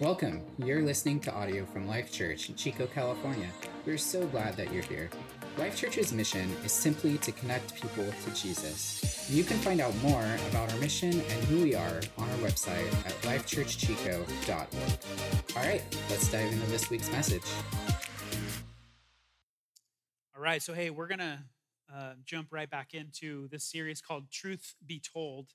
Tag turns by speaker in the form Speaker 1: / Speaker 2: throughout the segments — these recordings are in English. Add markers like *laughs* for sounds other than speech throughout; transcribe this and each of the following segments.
Speaker 1: Welcome. You're listening to audio from Life Church in Chico, California. We're so glad that you're here. Life Church's mission is simply to connect people to Jesus. You can find out more about our mission and who we are on our website at lifechurchchico.org. All right, let's dive into this week's message.
Speaker 2: All right, so hey, we're going to uh, jump right back into this series called Truth Be Told.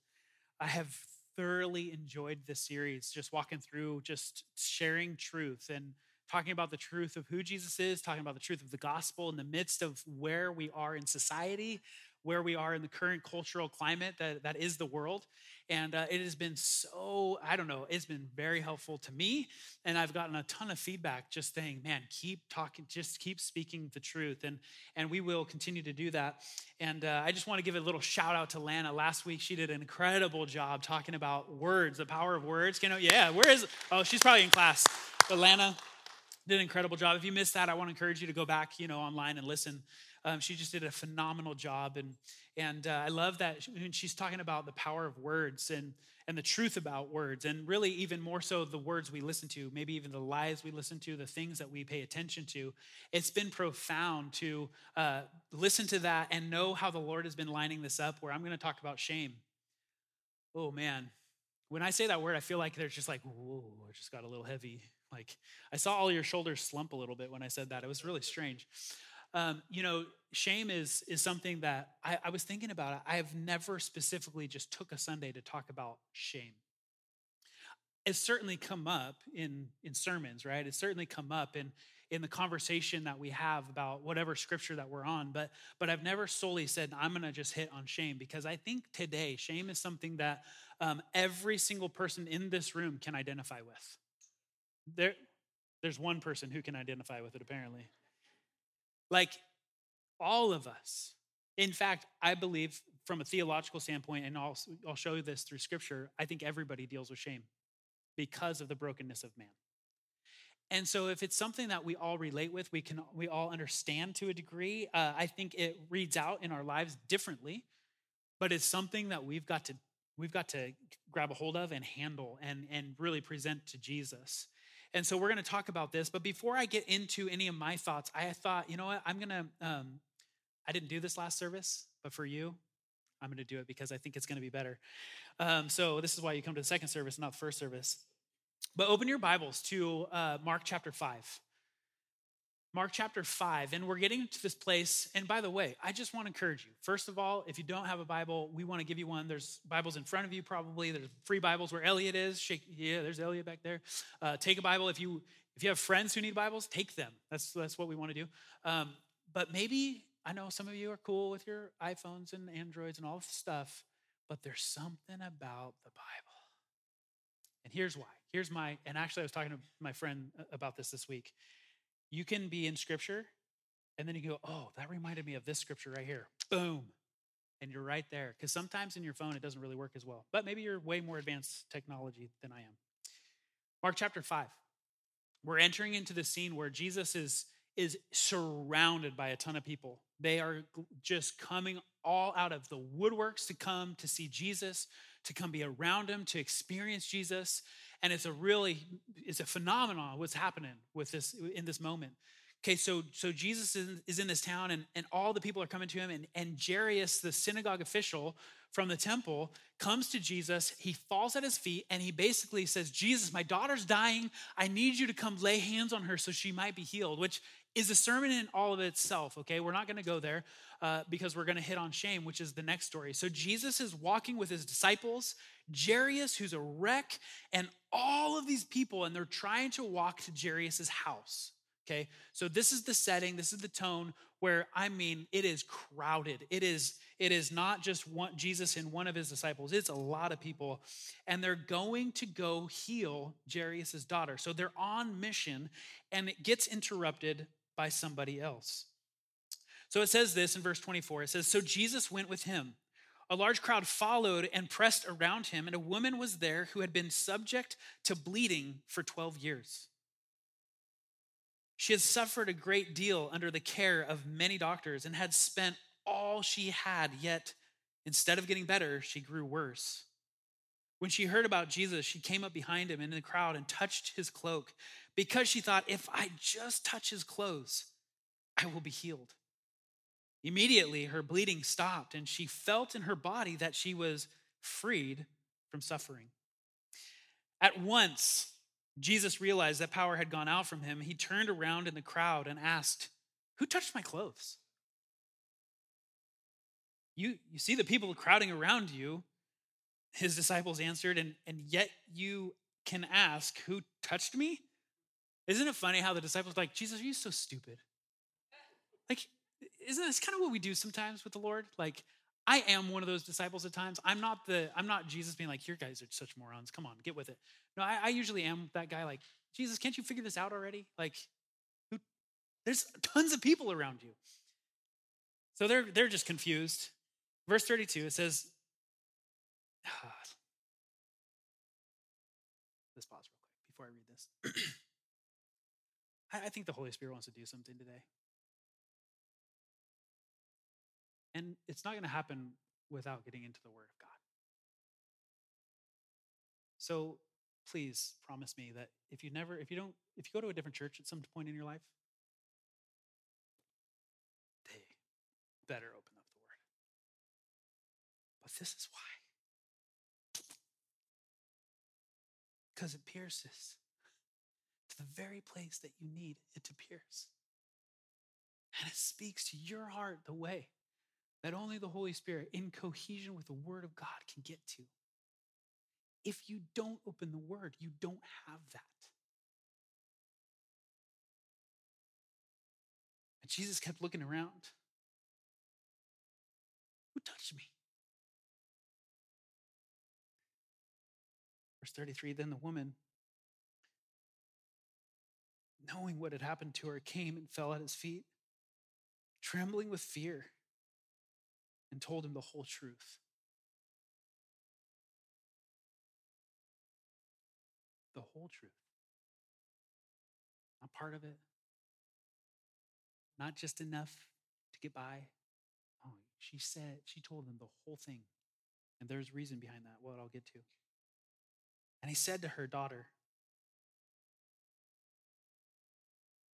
Speaker 2: I have thoroughly enjoyed this series, just walking through, just sharing truth and talking about the truth of who Jesus is, talking about the truth of the gospel in the midst of where we are in society, where we are in the current cultural climate that, that is the world. And uh, it has been so, I don't know, it's been very helpful to me. And I've gotten a ton of feedback just saying, man, keep talking, just keep speaking the truth. And, and we will continue to do that. And uh, I just want to give a little shout out to Lana. Last week, she did an incredible job talking about words, the power of words. You know, yeah, where is, oh, she's probably in class. But Lana did an incredible job. If you missed that, I want to encourage you to go back, you know, online and listen. Um, she just did a phenomenal job, and and uh, I love that when she's talking about the power of words and and the truth about words, and really even more so the words we listen to, maybe even the lies we listen to, the things that we pay attention to. It's been profound to uh, listen to that and know how the Lord has been lining this up. Where I'm going to talk about shame. Oh man, when I say that word, I feel like there's just like, whoa, it just got a little heavy. Like I saw all your shoulders slump a little bit when I said that. It was really strange. Um, you know, shame is is something that I, I was thinking about. I have never specifically just took a Sunday to talk about shame. It's certainly come up in in sermons, right? It's certainly come up in in the conversation that we have about whatever scripture that we're on but but i've never solely said i'm going to just hit on shame because i think today shame is something that um, every single person in this room can identify with there there's one person who can identify with it apparently like all of us. In fact, I believe from a theological standpoint, and I'll, I'll show you this through scripture, I think everybody deals with shame because of the brokenness of man. And so, if it's something that we all relate with, we can we all understand to a degree. Uh, I think it reads out in our lives differently, but it's something that we've got to we've got to grab a hold of and handle and and really present to Jesus. And so we're going to talk about this. But before I get into any of my thoughts, I thought, you know what? I'm going to, um, I didn't do this last service, but for you, I'm going to do it because I think it's going to be better. Um, so this is why you come to the second service, not the first service. But open your Bibles to uh, Mark chapter 5. Mark chapter 5, and we're getting to this place. And by the way, I just want to encourage you. First of all, if you don't have a Bible, we want to give you one. There's Bibles in front of you, probably. There's free Bibles where Elliot is. Shake, yeah, there's Elliot back there. Uh, take a Bible. If you if you have friends who need Bibles, take them. That's that's what we want to do. Um, but maybe I know some of you are cool with your iPhones and Androids and all this stuff, but there's something about the Bible. And here's why. Here's my, and actually, I was talking to my friend about this this week you can be in scripture and then you go, oh, that reminded me of this scripture right here. Boom. And you're right there. Because sometimes in your phone, it doesn't really work as well. But maybe you're way more advanced technology than I am. Mark chapter 5. We're entering into the scene where Jesus is, is surrounded by a ton of people. They are just coming all out of the woodworks to come to see Jesus, to come be around him, to experience Jesus and it's a really it's a phenomenon what's happening with this in this moment. Okay so so jesus is, in this town and, and all the people are coming to him and, and jairus the synagogue official from the temple comes to jesus. He falls at his feet and he basically says jesus my daughter's dying. I need you to come lay hands on her so she might be healed which is a sermon in all of itself okay we're not going to go there uh, because we're going to hit on shame which is the next story so jesus is walking with his disciples Jairus, who's a wreck, and all of these people, and they're trying to walk to Jairus's house. Okay, so this is the setting, this is the tone where I mean it is crowded. It is it is not just one Jesus and one of his disciples. It's a lot of people, and they're going to go heal Jairus's daughter. So they're on mission, and it gets interrupted by somebody else. So it says this in verse 24. It says, So Jesus went with him a large crowd followed and pressed around him, and a woman was there who had been subject to bleeding for 12 years. She had suffered a great deal under the care of many doctors and had spent all she had, yet instead of getting better, she grew worse. When she heard about Jesus, she came up behind him in the crowd and touched his cloak because she thought, if I just touch his clothes, I will be healed. Immediately, her bleeding stopped, and she felt in her body that she was freed from suffering. At once, Jesus realized that power had gone out from him. He turned around in the crowd and asked, Who touched my clothes? You, you see the people crowding around you. His disciples answered, and, and yet you can ask, Who touched me? Isn't it funny how the disciples like, Jesus, are you so stupid? Like, isn't this kind of what we do sometimes with the Lord? Like, I am one of those disciples at times. I'm not the, I'm not Jesus being like, your guys are such morons. Come on, get with it. No, I, I usually am that guy like, Jesus, can't you figure this out already? Like, who, there's tons of people around you. So they're they're just confused. Verse 32, it says, *sighs* let's pause real quick before I read this. *clears throat* I, I think the Holy Spirit wants to do something today. And it's not going to happen without getting into the Word of God. So please promise me that if you never, if you don't, if you go to a different church at some point in your life, they better open up the Word. But this is why. Because it pierces to the very place that you need it to pierce. And it speaks to your heart the way that only the Holy Spirit, in cohesion with the Word of God, can get to. If you don't open the Word, you don't have that. And Jesus kept looking around. Who touched me? Verse 33 Then the woman, knowing what had happened to her, came and fell at his feet, trembling with fear and told him the whole truth. The whole truth. Not part of it, not just enough to get by. Oh, she said, she told him the whole thing. And there's reason behind that, what I'll get to. And he said to her daughter,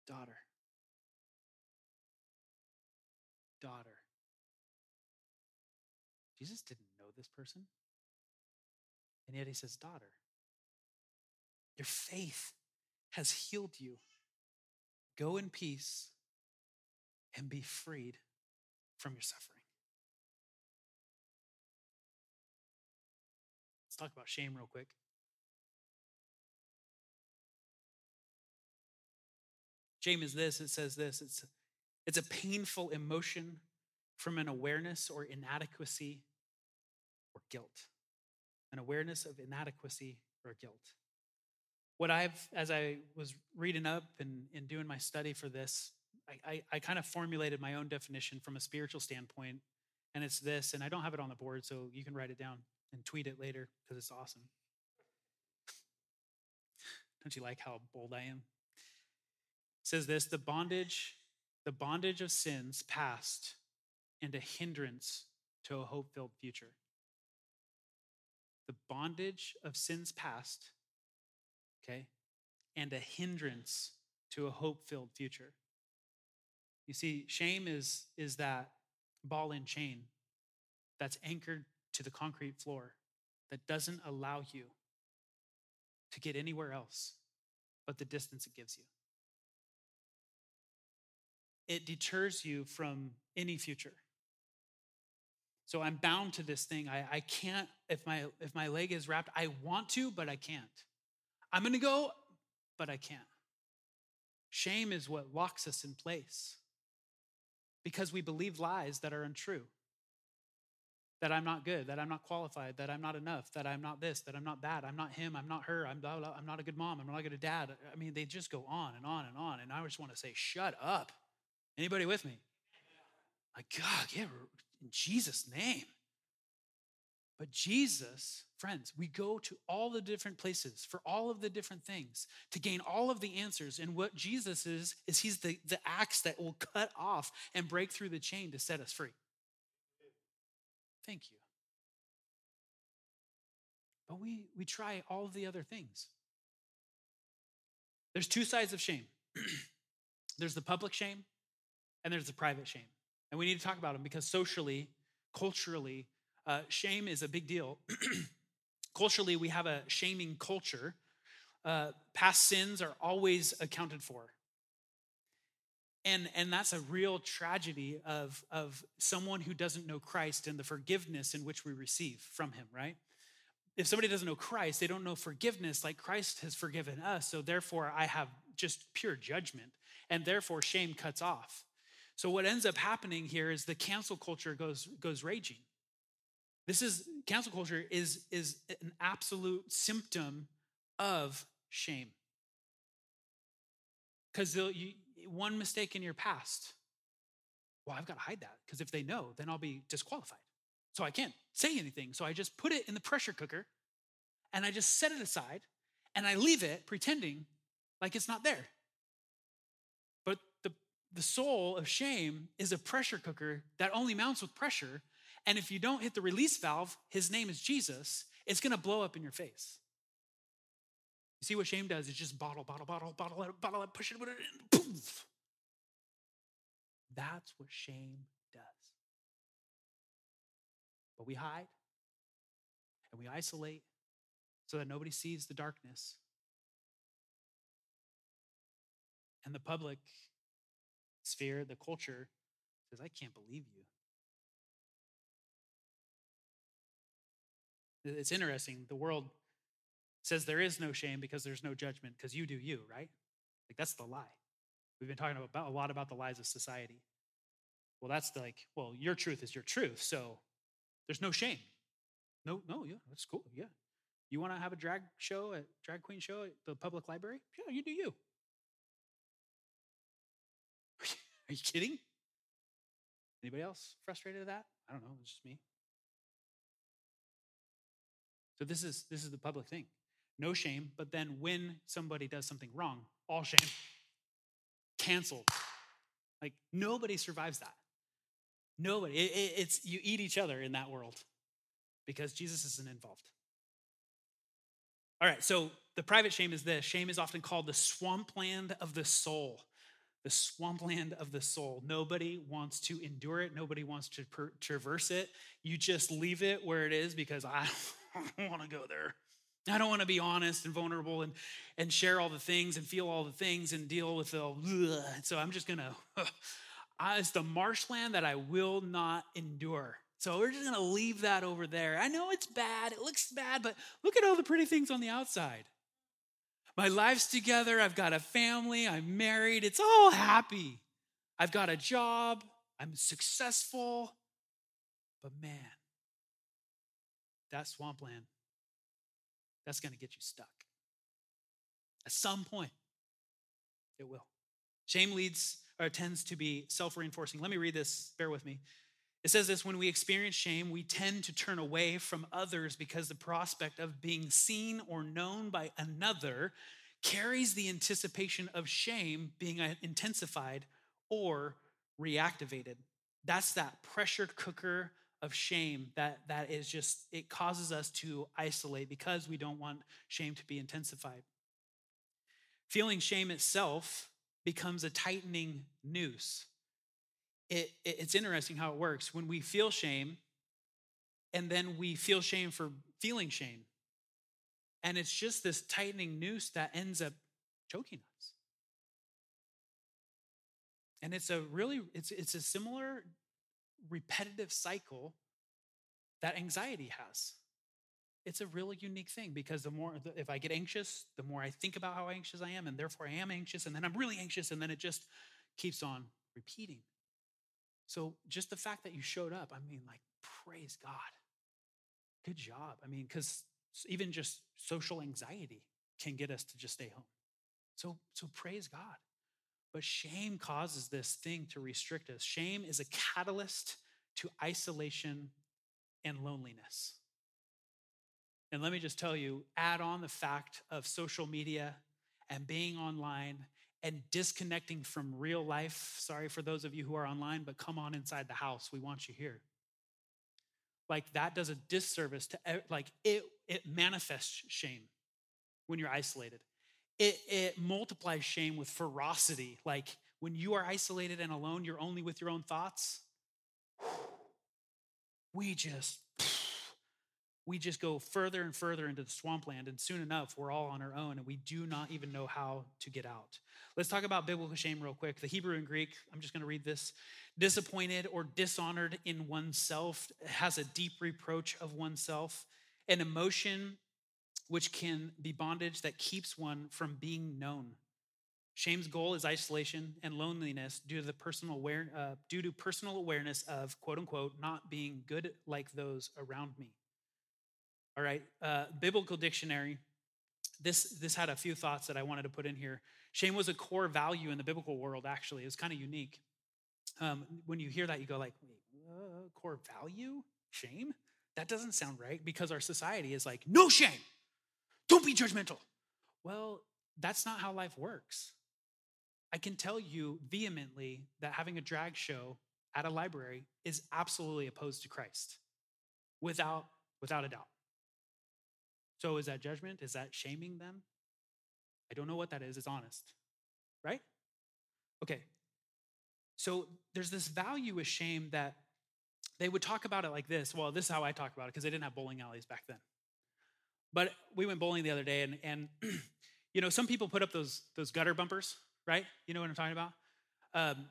Speaker 2: Daughter, daughter, Jesus didn't know this person. And yet he says, Daughter, your faith has healed you. Go in peace and be freed from your suffering. Let's talk about shame real quick. Shame is this it says this it's, it's a painful emotion from an awareness or inadequacy or guilt. An awareness of inadequacy or guilt. What I've, as I was reading up and, and doing my study for this, I, I, I kind of formulated my own definition from a spiritual standpoint. And it's this, and I don't have it on the board, so you can write it down and tweet it later because it's awesome. Don't you like how bold I am? Says this the bondage, the bondage of sins past and a hindrance to a hope filled future. The bondage of sins past, okay, and a hindrance to a hope filled future. You see, shame is, is that ball and chain that's anchored to the concrete floor that doesn't allow you to get anywhere else but the distance it gives you. It deters you from any future. So I'm bound to this thing. I, I can't, if my if my leg is wrapped, I want to, but I can't. I'm gonna go, but I can't. Shame is what locks us in place because we believe lies that are untrue. That I'm not good, that I'm not qualified, that I'm not enough, that I'm not this, that I'm not that, I'm not him, I'm not her, I'm, I'm not a good mom, I'm not a good dad. I mean, they just go on and on and on. And I just want to say, shut up. Anybody with me? Like, God, get in Jesus' name. But Jesus, friends, we go to all the different places for all of the different things to gain all of the answers. And what Jesus is, is he's the, the axe that will cut off and break through the chain to set us free. Thank you. but we, we try all of the other things. There's two sides of shame *clears throat* there's the public shame, and there's the private shame. And we need to talk about them because socially, culturally, uh, shame is a big deal. *clears throat* culturally, we have a shaming culture. Uh, past sins are always accounted for. And, and that's a real tragedy of, of someone who doesn't know Christ and the forgiveness in which we receive from him, right? If somebody doesn't know Christ, they don't know forgiveness like Christ has forgiven us. So therefore, I have just pure judgment. And therefore, shame cuts off. So what ends up happening here is the cancel culture goes, goes raging. This is cancel culture is, is an absolute symptom of shame. Because one mistake in your past, well, I've got to hide that because if they know, then I'll be disqualified. So I can't say anything. So I just put it in the pressure cooker and I just set it aside and I leave it pretending like it's not there. The, soul of shame is a pressure cooker that only mounts with pressure. And if you don't hit the release valve, his name is Jesus, it's gonna blow up in your face. You see what shame does? It's just bottle, bottle, bottle, bottle bottle it, push it, put it in, poof. That's what shame does. But we hide and we isolate so that nobody sees the darkness. And the public sphere, the culture, says, I can't believe you. It's interesting. The world says there is no shame because there's no judgment because you do you, right? Like that's the lie. We've been talking about a lot about the lies of society. Well, that's like, well, your truth is your truth, so there's no shame. No, no, yeah, that's cool. Yeah. You want to have a drag show, a drag queen show at the public library? Yeah, you do you. Are you kidding? Anybody else frustrated at that? I don't know, it's just me. So this is this is the public thing no shame. But then when somebody does something wrong, all shame, canceled. Like nobody survives that. Nobody. It, it, it's you eat each other in that world because Jesus isn't involved. All right, so the private shame is this shame is often called the swampland of the soul. The swampland of the soul. Nobody wants to endure it. Nobody wants to per- traverse it. You just leave it where it is because I *laughs* don't want to go there. I don't want to be honest and vulnerable and, and share all the things and feel all the things and deal with the, ugh. so I'm just going *laughs* to, it's the marshland that I will not endure. So we're just going to leave that over there. I know it's bad. It looks bad, but look at all the pretty things on the outside. My life's together. I've got a family. I'm married. It's all happy. I've got a job. I'm successful. But man, that swampland that's going to get you stuck. At some point, it will. Shame leads or tends to be self reinforcing. Let me read this, bear with me. It says this when we experience shame, we tend to turn away from others because the prospect of being seen or known by another carries the anticipation of shame being uh, intensified or reactivated. That's that pressure cooker of shame that that is just it causes us to isolate because we don't want shame to be intensified feeling shame itself becomes a tightening noose it, it, it's interesting how it works when we feel shame and then we feel shame for feeling shame and it's just this tightening noose that ends up choking us and it's a really it's it's a similar repetitive cycle that anxiety has. It's a really unique thing because the more, if I get anxious, the more I think about how anxious I am, and therefore I am anxious, and then I'm really anxious, and then it just keeps on repeating. So just the fact that you showed up, I mean, like, praise God. Good job. I mean, because even just social anxiety can get us to just stay home. So, so praise God. But shame causes this thing to restrict us. Shame is a catalyst to isolation and loneliness. And let me just tell you add on the fact of social media and being online and disconnecting from real life. Sorry for those of you who are online, but come on inside the house. We want you here. like that does a disservice to like it it manifests shame when you're isolated it it multiplies shame with ferocity like when you are isolated and alone you're only with your own thoughts *sighs* we just we just go further and further into the swampland and soon enough we're all on our own and we do not even know how to get out. Let's talk about biblical shame real quick. The hebrew and greek i'm just going to read this. Disappointed or dishonored in oneself has a deep reproach of oneself an emotion which can be bondage that keeps one from being known. Shame's goal is isolation and loneliness due to the personal aware, uh, due to personal awareness of quote unquote not being good like those around me all right, uh, biblical dictionary. This this had a few thoughts that I wanted to put in here. Shame was a core value in the biblical world. Actually, it's kind of unique. Um, when you hear that, you go like, uh, core value, shame. That doesn't sound right because our society is like, no shame, don't be judgmental. Well, that's not how life works. I can tell you vehemently that having a drag show at a library is absolutely opposed to Christ, without without a doubt. So is that judgment? Is that shaming them? I don't know what that is. It's honest, right? Okay. So there's this value with shame that they would talk about it like this. Well, this is how I talk about it because they didn't have bowling alleys back then. But we went bowling the other day, and and *clears throat* you know some people put up those those gutter bumpers, right? You know what I'm talking about? Um,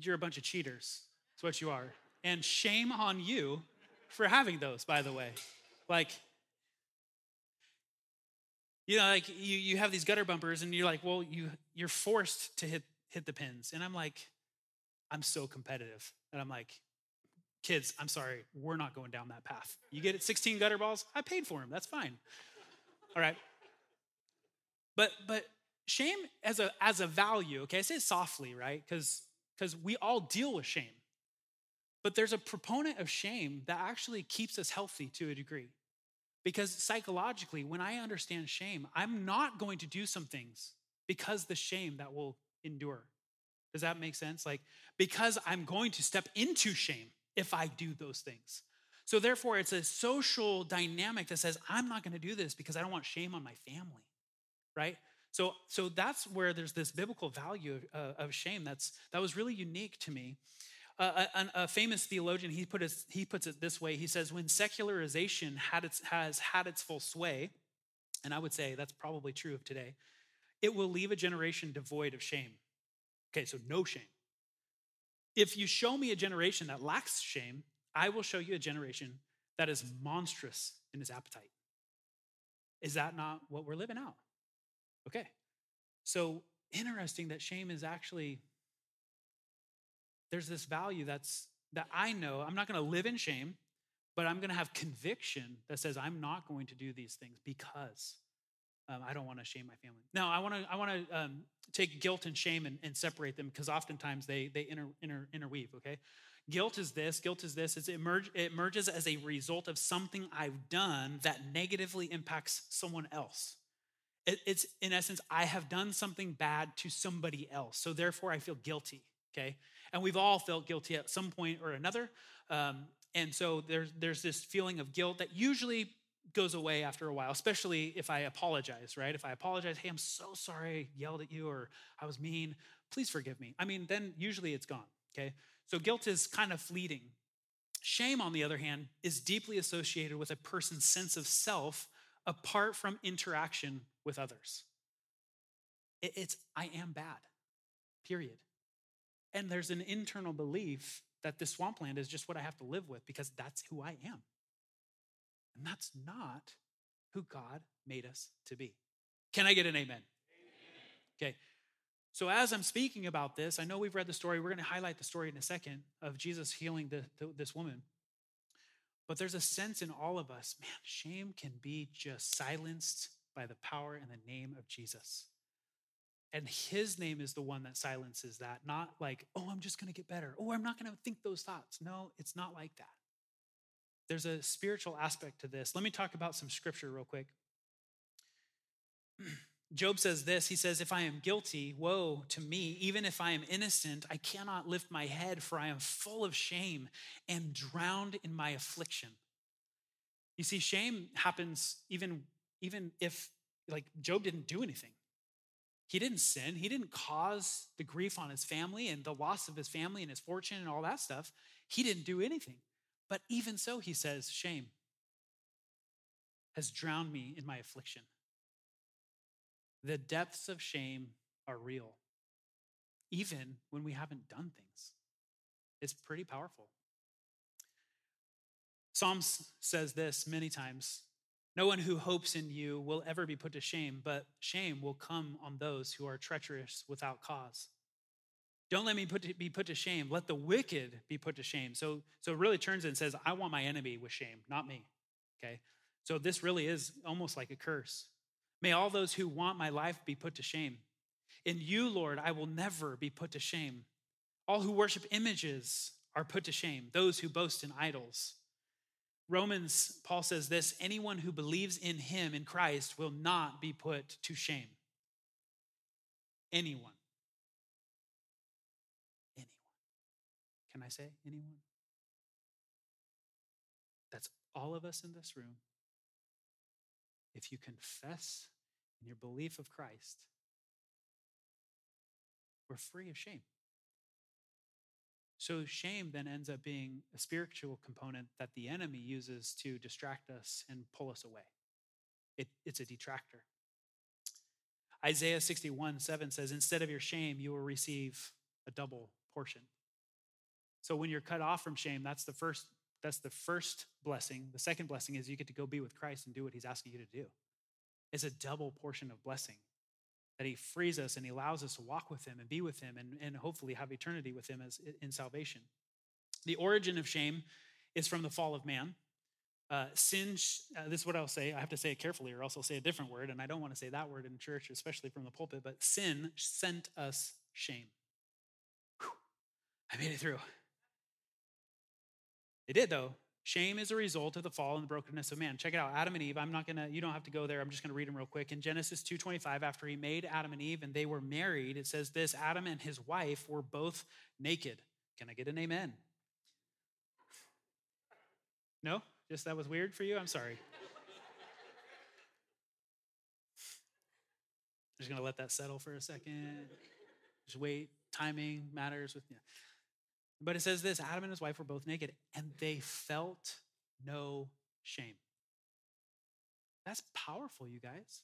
Speaker 2: you're a bunch of cheaters. That's what you are. And shame on you for having those, by the way. Like you know, like you, you have these gutter bumpers and you're like, well, you you're forced to hit hit the pins. And I'm like, I'm so competitive. And I'm like, kids, I'm sorry, we're not going down that path. You get it 16 gutter balls, I paid for them. That's fine. All right. But but shame as a as a value, okay, I say it softly, right? Because because we all deal with shame. But there's a proponent of shame that actually keeps us healthy to a degree. Because psychologically, when I understand shame, I'm not going to do some things because the shame that will endure. Does that make sense? Like, because I'm going to step into shame if I do those things. So, therefore, it's a social dynamic that says, I'm not going to do this because I don't want shame on my family, right? So, so that's where there's this biblical value of, uh, of shame that's, that was really unique to me. A, a, famous theologian, he, put it, he puts it this way. He says, when secularization had its, has had its full sway, and I would say that's probably true of today, it will leave a generation devoid of shame. Okay, so no shame. If you show me a generation that lacks shame, I will show you a generation that is monstrous in its appetite. Is that not what we're living out? Okay. So interesting that shame is actually there's this value that's that I know I'm not going to live in shame, but I'm going to have conviction that says I'm not going to do these things because um, I don't want to shame my family. Now, I want to I want to um, take guilt and shame and, and separate them because oftentimes they they inter, inter, interweave. Okay, guilt is this. Guilt is this. It's, it, emerge, it emerges as a result of something I've done that negatively impacts someone else. It, it's in essence I have done something bad to somebody else, so therefore I feel guilty. Okay, and we've all felt guilty at some point or another. Um, and so there's, there's this feeling of guilt that usually goes away after a while, especially if I apologize, right? If I apologize, hey, I'm so sorry I yelled at you or I was mean, please forgive me. I mean, then usually it's gone, okay? So guilt is kind of fleeting. Shame, on the other hand, is deeply associated with a person's sense of self apart from interaction with others. It's, I am bad, period. And there's an internal belief that this swampland is just what I have to live with because that's who I am. And that's not who God made us to be. Can I get an amen? amen? Okay. So, as I'm speaking about this, I know we've read the story. We're going to highlight the story in a second of Jesus healing the, the, this woman. But there's a sense in all of us, man, shame can be just silenced by the power and the name of Jesus. And his name is the one that silences that, not like, oh, I'm just going to get better. Oh, I'm not going to think those thoughts. No, it's not like that. There's a spiritual aspect to this. Let me talk about some scripture real quick. *clears throat* Job says this He says, If I am guilty, woe to me. Even if I am innocent, I cannot lift my head, for I am full of shame and drowned in my affliction. You see, shame happens even, even if, like, Job didn't do anything. He didn't sin. He didn't cause the grief on his family and the loss of his family and his fortune and all that stuff. He didn't do anything. But even so, he says, shame has drowned me in my affliction. The depths of shame are real, even when we haven't done things. It's pretty powerful. Psalms says this many times No one who hopes in you will ever be put to shame, but shame will come on those who are treacherous without cause. Don't let me put to, be put to shame. Let the wicked be put to shame. So, so it really turns and says, I want my enemy with shame, not me. Okay? So this really is almost like a curse. May all those who want my life be put to shame. In you, Lord, I will never be put to shame. All who worship images are put to shame, those who boast in idols. Romans, Paul says this anyone who believes in him, in Christ, will not be put to shame. Anyone. Anyone. Can I say anyone? That's all of us in this room. If you confess in your belief of Christ, we're free of shame. So, shame then ends up being a spiritual component that the enemy uses to distract us and pull us away. It, it's a detractor. Isaiah 61 7 says, Instead of your shame, you will receive a double portion. So, when you're cut off from shame, that's the first. That's the first blessing. The second blessing is you get to go be with Christ and do what he's asking you to do. It's a double portion of blessing that he frees us and he allows us to walk with him and be with him and, and hopefully have eternity with him as in salvation. The origin of shame is from the fall of man. Uh, sin, uh, this is what I'll say. I have to say it carefully, or else I'll say a different word, and I don't want to say that word in church, especially from the pulpit. But sin sent us shame. Whew, I made it through. It did, though. Shame is a result of the fall and the brokenness of man. Check it out. Adam and Eve, I'm not gonna, you don't have to go there. I'm just gonna read them real quick. In Genesis 2:25, after he made Adam and Eve and they were married, it says this Adam and his wife were both naked. Can I get an amen? No? Just that was weird for you? I'm sorry. just gonna let that settle for a second. Just wait. Timing matters with you. But it says this Adam and his wife were both naked, and they felt no shame. That's powerful, you guys.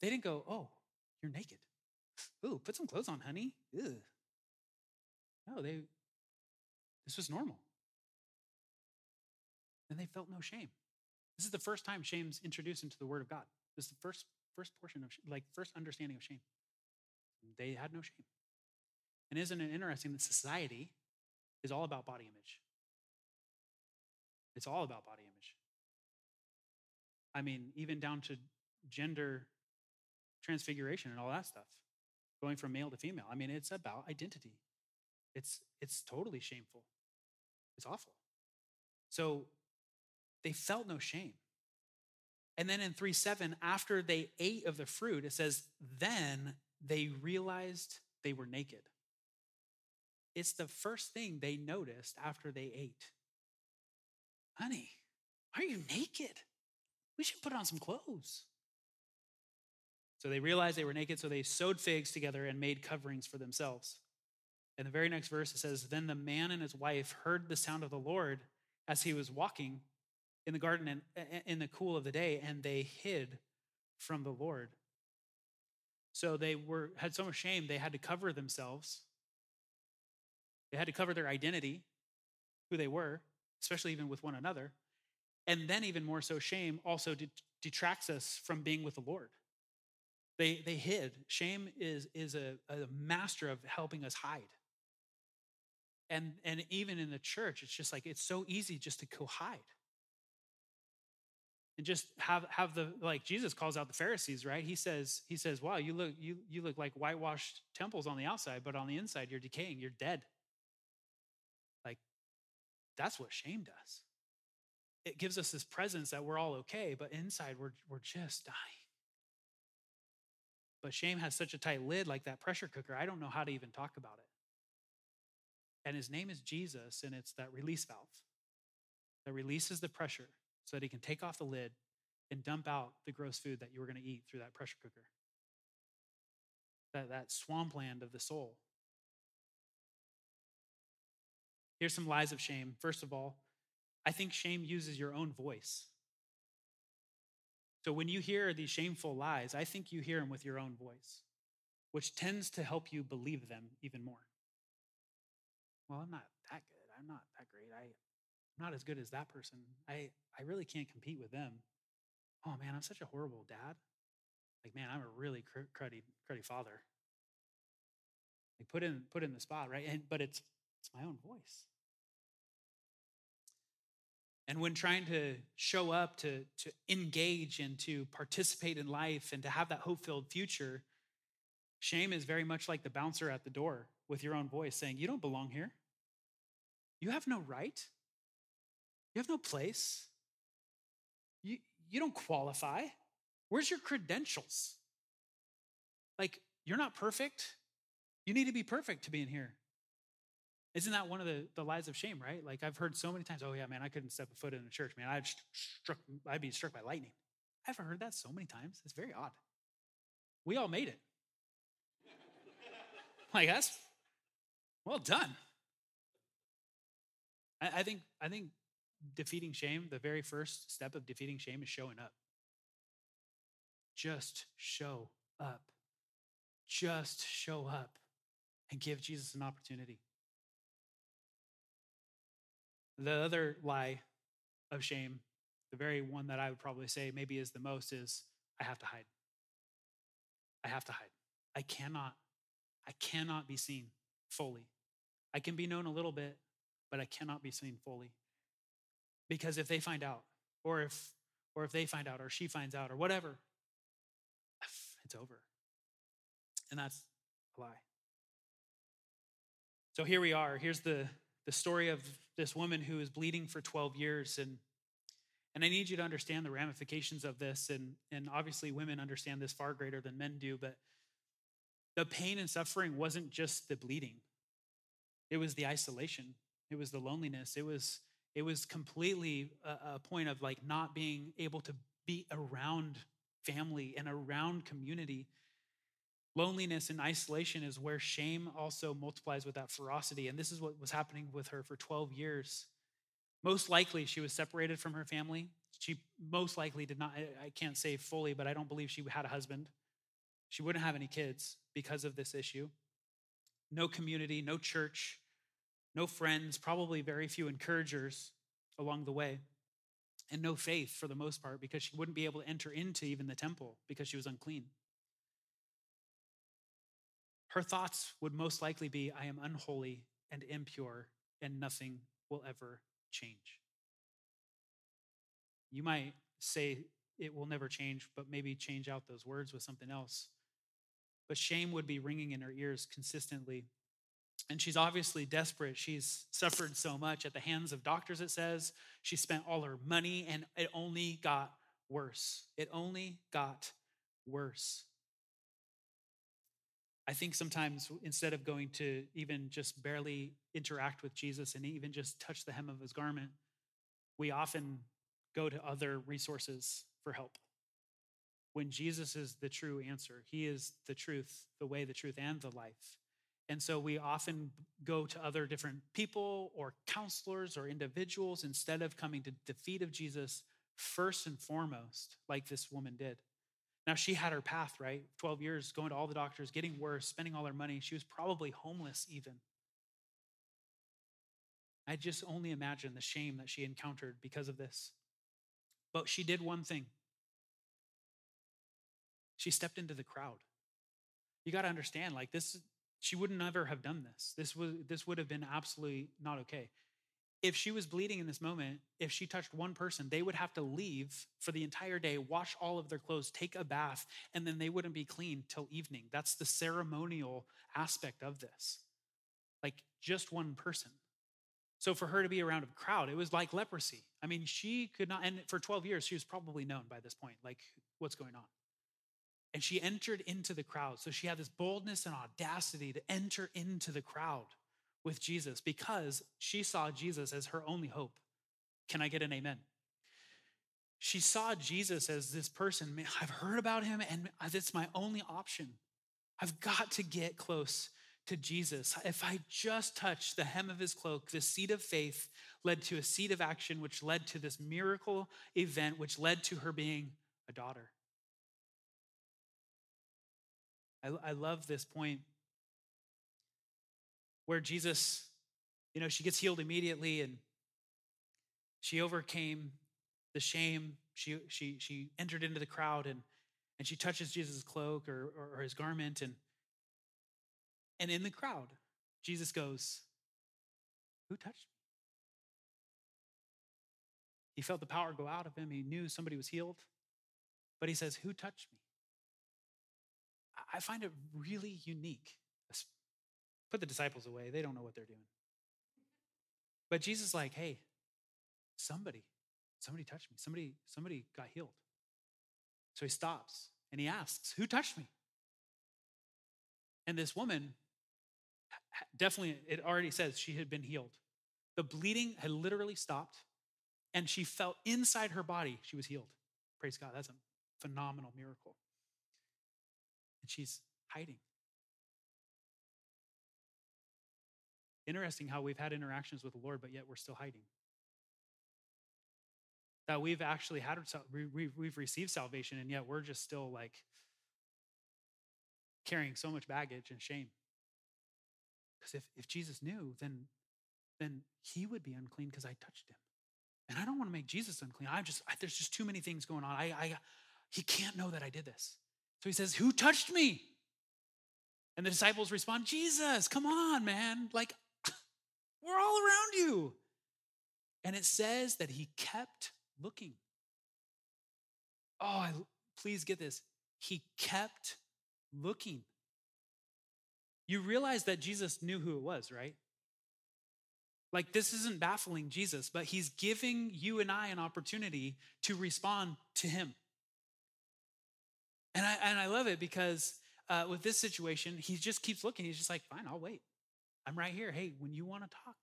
Speaker 2: They didn't go, oh, you're naked. Ooh, put some clothes on, honey. Ugh. No, they, this was normal. And they felt no shame. This is the first time shame's introduced into the Word of God. This is the first, first portion of, like, first understanding of shame. They had no shame. And isn't it interesting that society is all about body image? It's all about body image. I mean, even down to gender transfiguration and all that stuff, going from male to female. I mean, it's about identity. It's it's totally shameful. It's awful. So they felt no shame. And then in 3 7, after they ate of the fruit, it says, then they realized they were naked. It's the first thing they noticed after they ate. Honey, are you naked? We should put on some clothes. So they realized they were naked, so they sewed figs together and made coverings for themselves. In the very next verse, it says, Then the man and his wife heard the sound of the Lord as he was walking in the garden in the cool of the day, and they hid from the Lord. So they were had so much shame they had to cover themselves they had to cover their identity, who they were, especially even with one another. And then, even more so, shame also detracts us from being with the Lord. They, they hid. Shame is, is a, a master of helping us hide. And, and even in the church, it's just like it's so easy just to go hide and just have have the like Jesus calls out the Pharisees, right? He says he says, "Wow, you look you you look like whitewashed temples on the outside, but on the inside you're decaying, you're dead." That's what shame does. It gives us this presence that we're all okay, but inside we're, we're just dying. But shame has such a tight lid, like that pressure cooker. I don't know how to even talk about it. And his name is Jesus, and it's that release valve that releases the pressure so that he can take off the lid and dump out the gross food that you were going to eat through that pressure cooker. That, that swampland of the soul. Here's some lies of shame. First of all, I think shame uses your own voice. So when you hear these shameful lies, I think you hear them with your own voice, which tends to help you believe them even more. Well, I'm not that good. I'm not that great. I, I'm not as good as that person. I, I really can't compete with them. Oh man, I'm such a horrible dad. Like, man, I'm a really cruddy, cruddy father. Like put in put in the spot, right? And but it's it's my own voice. And when trying to show up, to, to engage and to participate in life and to have that hope filled future, shame is very much like the bouncer at the door with your own voice saying, You don't belong here. You have no right. You have no place. You, you don't qualify. Where's your credentials? Like, you're not perfect. You need to be perfect to be in here. Isn't that one of the, the lies of shame, right? Like I've heard so many times, oh yeah, man, I couldn't step a foot in a church, man. I'd struck, I'd be struck by lightning. I've heard that so many times. It's very odd. We all made it. *laughs* like that's well done. I, I think I think defeating shame, the very first step of defeating shame is showing up. Just show up. Just show up and give Jesus an opportunity. The other lie of shame, the very one that I would probably say maybe is the most, is I have to hide. I have to hide. I cannot, I cannot be seen fully. I can be known a little bit, but I cannot be seen fully. Because if they find out, or if or if they find out, or she finds out, or whatever, *sighs* it's over. And that's a lie. So here we are. Here's the, the story of this woman who is bleeding for 12 years. And, and I need you to understand the ramifications of this. And, and obviously, women understand this far greater than men do. But the pain and suffering wasn't just the bleeding, it was the isolation, it was the loneliness, it was, it was completely a, a point of like not being able to be around family and around community. Loneliness and isolation is where shame also multiplies with that ferocity. And this is what was happening with her for 12 years. Most likely, she was separated from her family. She most likely did not, I can't say fully, but I don't believe she had a husband. She wouldn't have any kids because of this issue. No community, no church, no friends, probably very few encouragers along the way, and no faith for the most part because she wouldn't be able to enter into even the temple because she was unclean her thoughts would most likely be I am unholy and impure, and nothing will ever change. You might say it will never change, but maybe change out those words with something else. But shame would be ringing in her ears consistently. And she's obviously desperate. She's suffered so much at the hands of doctors, it says. She spent all her money, and it only got worse. It only got worse. I think sometimes instead of going to even just barely interact with Jesus and even just touch the hem of his garment, we often go to other resources for help. When Jesus is the true answer, he is the truth, the way, the truth, and the life. And so we often go to other different people or counselors or individuals instead of coming to the feet of Jesus first and foremost, like this woman did. Now, she had her path, right? 12 years going to all the doctors, getting worse, spending all her money. She was probably homeless, even. I just only imagine the shame that she encountered because of this. But she did one thing she stepped into the crowd. You got to understand, like, this, she would never have done this. This, was, this would have been absolutely not okay if she was bleeding in this moment, if she touched one person, they would have to leave for the entire day, wash all of their clothes, take a bath, and then they wouldn't be clean till evening. That's the ceremonial aspect of this. Like just one person. So for her to be around a crowd, it was like leprosy. I mean, she could not, and for 12 years, she was probably known by this point, like what's going on. And she entered into the crowd. So she had this boldness and audacity to enter into the crowd with Jesus because she saw Jesus as her only hope. Can I get an amen? she saw Jesus as this person. I've heard about him, and it's my only option. I've got to get close to Jesus. If I just touch the hem of his cloak, the seed of faith led to a seed of action, which led to this miracle event, which led to her being a daughter. I, I love this point where Jesus, you know, she gets healed immediately and she overcame the shame. She, she, she entered into the crowd and, and she touches Jesus' cloak or, or, or his garment. And, and in the crowd, Jesus goes, Who touched me? He felt the power go out of him. He knew somebody was healed. But he says, Who touched me? I find it really unique. Put the disciples away, they don't know what they're doing. But Jesus like, hey, somebody, somebody touched me. Somebody, somebody got healed. So he stops and he asks, Who touched me? And this woman, definitely, it already says she had been healed. The bleeding had literally stopped, and she felt inside her body she was healed. Praise God. That's a phenomenal miracle. And she's hiding. Interesting how we've had interactions with the Lord, but yet we're still hiding. That we've actually had, we've received salvation, and yet we're just still like carrying so much baggage and shame. Because if, if Jesus knew, then, then he would be unclean because I touched him. And I don't want to make Jesus unclean. I'm just, I, there's just too many things going on. I, I, he can't know that I did this. So he says, Who touched me? And the disciples respond, Jesus, come on, man. Like, we're all around you. And it says that he kept looking. Oh, I, please get this. He kept looking. You realize that Jesus knew who it was, right? Like, this isn't baffling Jesus, but he's giving you and I an opportunity to respond to him. And I, and I love it because uh, with this situation, he just keeps looking. He's just like, fine, I'll wait. I'm right here. Hey, when you want to talk,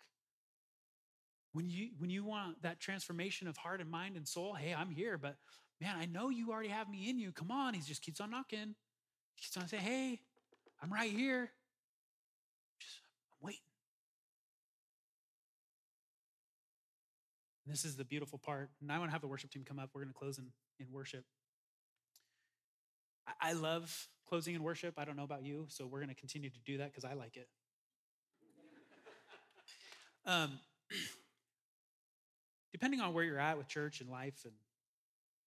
Speaker 2: when you when you want that transformation of heart and mind and soul, hey, I'm here. But man, I know you already have me in you. Come on. He just keeps on knocking. He keeps on saying, hey, I'm right here. Just I'm waiting. And this is the beautiful part. And I want to have the worship team come up. We're going to close in, in worship. I, I love closing in worship. I don't know about you, so we're going to continue to do that because I like it. Um, *clears throat* depending on where you're at with church and life and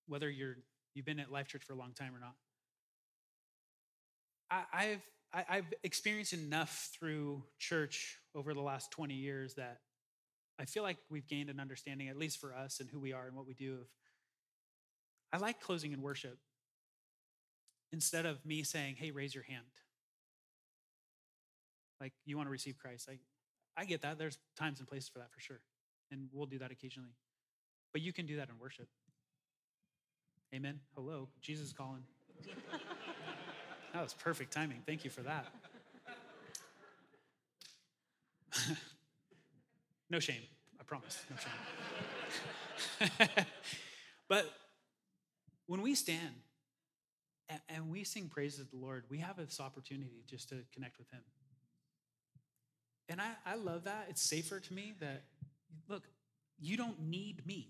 Speaker 2: whether you're you've been at life church for a long time or not. I, have I, have i have experienced enough through church over the last 20 years that i feel like we've gained an understanding at least for us and who we are and what we do of i like closing in worship. Instead of me saying hey raise your hand. Like you want to receive christ? I i get that there's times and places for that for sure and we'll do that occasionally. But you can do that in worship. Amen. Hello, Jesus calling. *laughs* that was perfect timing. Thank you for that. *laughs* no shame, I promise. No shame. *laughs* but when we stand and we sing praises to the Lord, we have this opportunity just to connect with Him. And I, I love that. It's safer to me that Look, you don't need me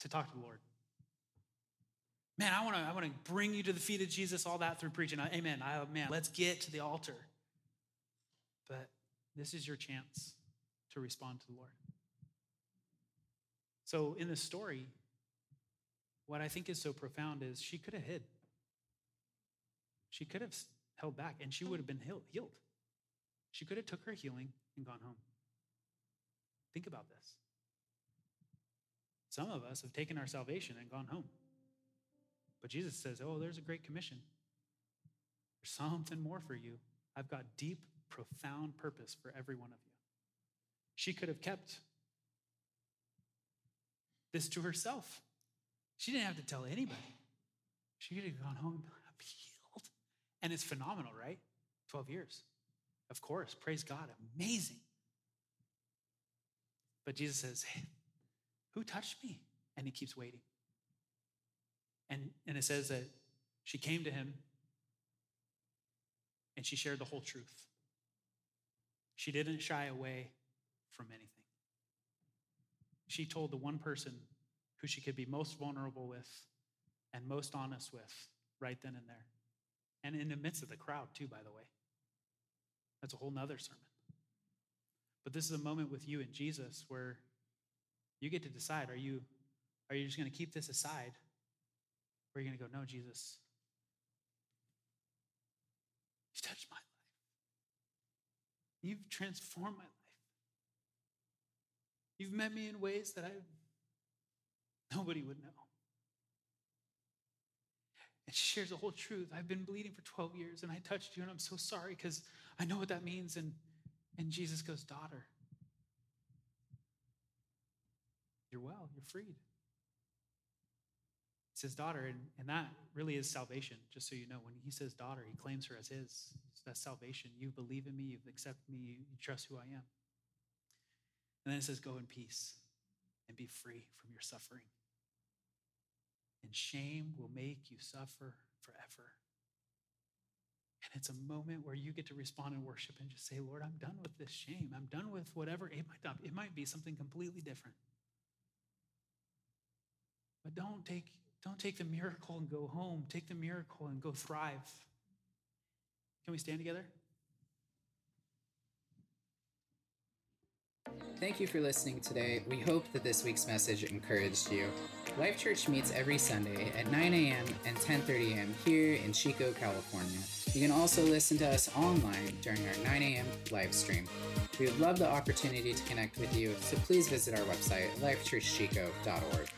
Speaker 2: to talk to the Lord. Man, I want to I want to bring you to the feet of Jesus, all that through preaching. Amen. I, man, let's get to the altar. But this is your chance to respond to the Lord. So in this story, what I think is so profound is she could have hid. She could have held back and she would have been healed. She could have took her healing and gone home. Think about this. Some of us have taken our salvation and gone home. But Jesus says, Oh, there's a great commission. There's something more for you. I've got deep, profound purpose for every one of you. She could have kept this to herself. She didn't have to tell anybody. She could have gone home, I'm healed. And it's phenomenal, right? 12 years. Of course. Praise God. Amazing. But Jesus says, Hey, who touched me? And he keeps waiting. And, and it says that she came to him and she shared the whole truth. She didn't shy away from anything. She told the one person who she could be most vulnerable with and most honest with right then and there. And in the midst of the crowd, too, by the way. That's a whole nother sermon. But this is a moment with you and Jesus where you get to decide are you, are you just going to keep this aside? Or are you going to go, no, Jesus, you've touched my life. You've transformed my life. You've met me in ways that I nobody would know. And she shares the whole truth. I've been bleeding for 12 years and I touched you and I'm so sorry because I know what that means. And, and Jesus goes, Daughter, you're well, you're freed. He says, Daughter, and, and that really is salvation, just so you know. When he says daughter, he claims her as his. That's salvation. You believe in me, you've accepted me, you, you trust who I am. And then it says, Go in peace and be free from your suffering. And shame will make you suffer forever. And it's a moment where you get to respond in worship and just say, Lord, I'm done with this shame. I'm done with whatever. It might, it might be something completely different. But don't take, don't take the miracle and go home. Take the miracle and go thrive. Can we stand together?
Speaker 1: Thank you for listening today. We hope that this week's message encouraged you. Life Church meets every Sunday at 9 a.m. and 10:30 a.m. here in Chico, California. You can also listen to us online during our 9 a.m. live stream. We would love the opportunity to connect with you, so please visit our website, lifechurchchico.org.